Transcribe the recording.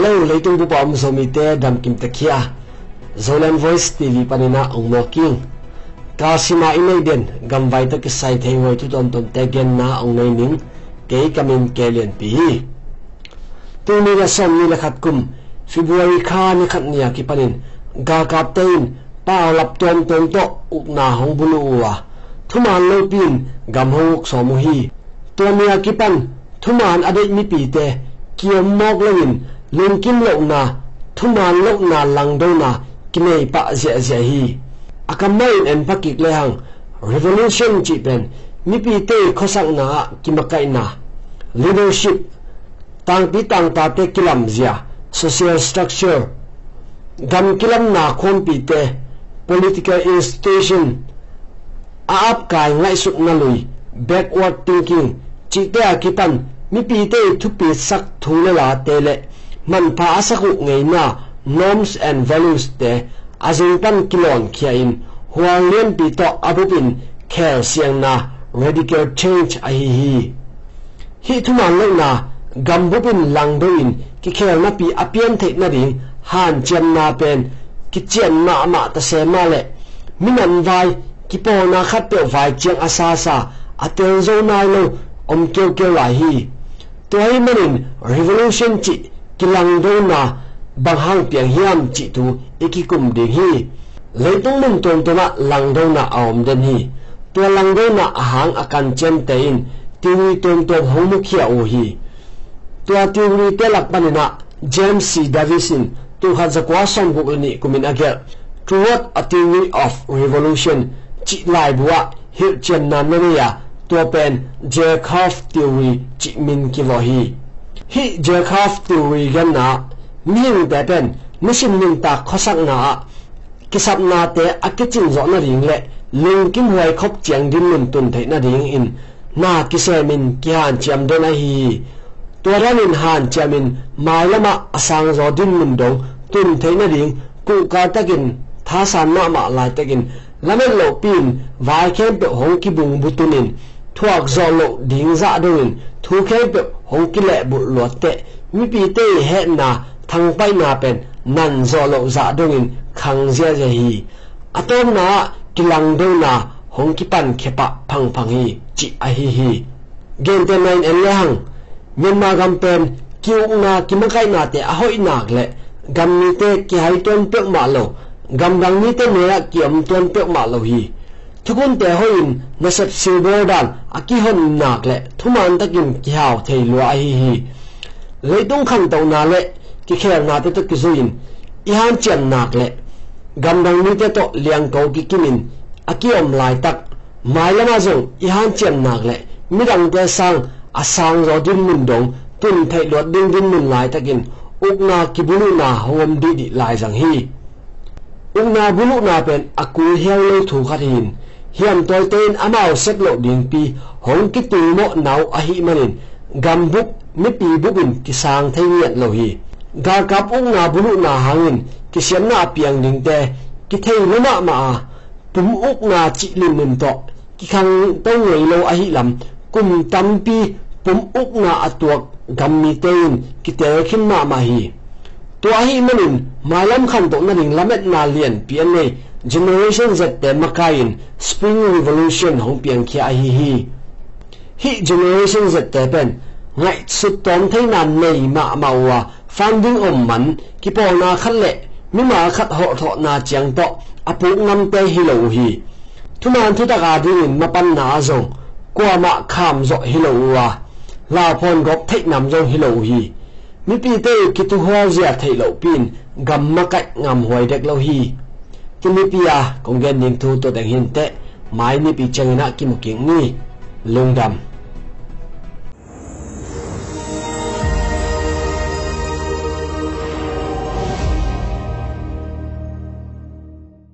Hello, leitung bu pam zomi te dam kim takia. Zolan Voice TV panina ong mo king. Kasima inay din gam vai ta kisai thei ngoi tu tom tom tegen na ong nei ning ke kamin kelian pi. Tu ni la som ni la khat kum February kha ni khat nia ki panin ga kap tein pa lap tom tom to uk na hong bulu wa. Thuman lo pin gam hong so mu hi. Tu nia ki pan thuman ade mi pi te mọc mok lawin lung kim lo na thuma lo na lang do na kinai pa zia zia hi. Akamai en pakik le hang revolution chi pen, mi pi te khosak na kimakai na. Leadership, tang pi tang ta te kilam zia, social structure. Gam kilam na khom pi te, political institution. A ap kai ngai suk na lui, backward thinking, chi te a kipan mi pi te thu pi sak thu le la te le man pa asaku ngei na norms and values te azung kilon khia in. Huang lien pi to abupin kher siang na radical change a hi hi. Hi thuman lo na Gambipin lang do in. Ki kher na pi apian the na ding, han chem na pen, ki chen na ma ta se ma le. Minan vai, ki po na khat pe vai chiang asa sa atel zo na lo, om kêu kêu lại hi. Tuai manin, revolution chi kilang do na bang hang piang hiam chi tu ikikum ding hi. Lấy tung leitung tuần ton tona lang do na aom den hi. Tua lang do na ahang akan chem tein tiwi tuần ton homu khia o hi. Tua tiwi te lak panina James C. Davison, tu ha zakwa som gu ni kumin agel toward a theory of revolution, chi lai buwa hil chen na ya. Tua pen Jacob theory chi min ki lo hi hi jekhaf tu wi gan na. Ming te pen mission ning ta khosak na. Kisap na te akichin zo na ring le. Ling kim huai khop chiang din mun tun thei na ring in. Na kise min ki han chiam do na hi. Toranin han chiamin mai lama asang zo din mun dong tun thei na ring ku ka takin tha san na ma lai takin lamen lo pin vai khem pe hong ki bung butunin thuộc do lộ điên dạ đường thu khế biểu hồng kỳ lệ bộ luật tệ. Mi bị tê hẹn na thăng bay na bèn nằn do lộ dạ đường khăng dê dê hi à tôm nà kỳ lăng đô nà hồng kỳ bàn khép bạc phăng phăng hì, chị a hì hì. Gen tên này em lê hằng. Nhân ma gam pen kiu na kim kai na te a hoi nak lệ. Gam ni tê ki hai tuân tượng mạ lộ gam gam ni tê nera ki om tuân tượng mạ lộ hi thukun te hoin, nasat silver dan aki hon nak le, thuman takin ki haw thei lo a hi hi. Leitung khang tau na le, ki kher na te to ki zuin. I han chen nak le. Gam dang ni te to liang ko ki kimin. Aki om lai tak. Mai lama y i han chen nak le. Mirang te sang, asang ro din mun dong, tun thai lot ding din mun lai takin. Ukna ki bulu na hom di di lai jang hi ukna bulu na pen akul hiao lo thu khat hin hiam toy ten amao set lo ding pi hong ki tu mo nau a hi manin gam buk mi pi bukin ki sang thai nghiat lo hi ga kap ung na bulu na hangin ki siam na piang ding te ki thei lama ma pum uk na chi lim mun to ki khang to ngei lo a hi lam kum tam pi pum uk na atuak gam mi tein ki te khin ma ma hi to hi manin malam khan to na ring lamet na lian pian nei generation z te makain, spring revolution, hong piang khia hi hi. Hi generation z te pen ngai su tom thai na nei ma mawa funding om man ki po na khat le mi ma khat ho tho na chiang to apu ngam te hi lo hi. Thuman thu ta ga ding ma pan na zong kwa ma kham zo hi lo wa la phon gop thai nam zong hi lo hi mi pi te ki tu ho zia thai lo pin, gam ma kai ngam hoi dek lo hi. Ki mi pi a, kong gen ning thu to dang hin te, mai ni pi chang na ki mu king ni lungdam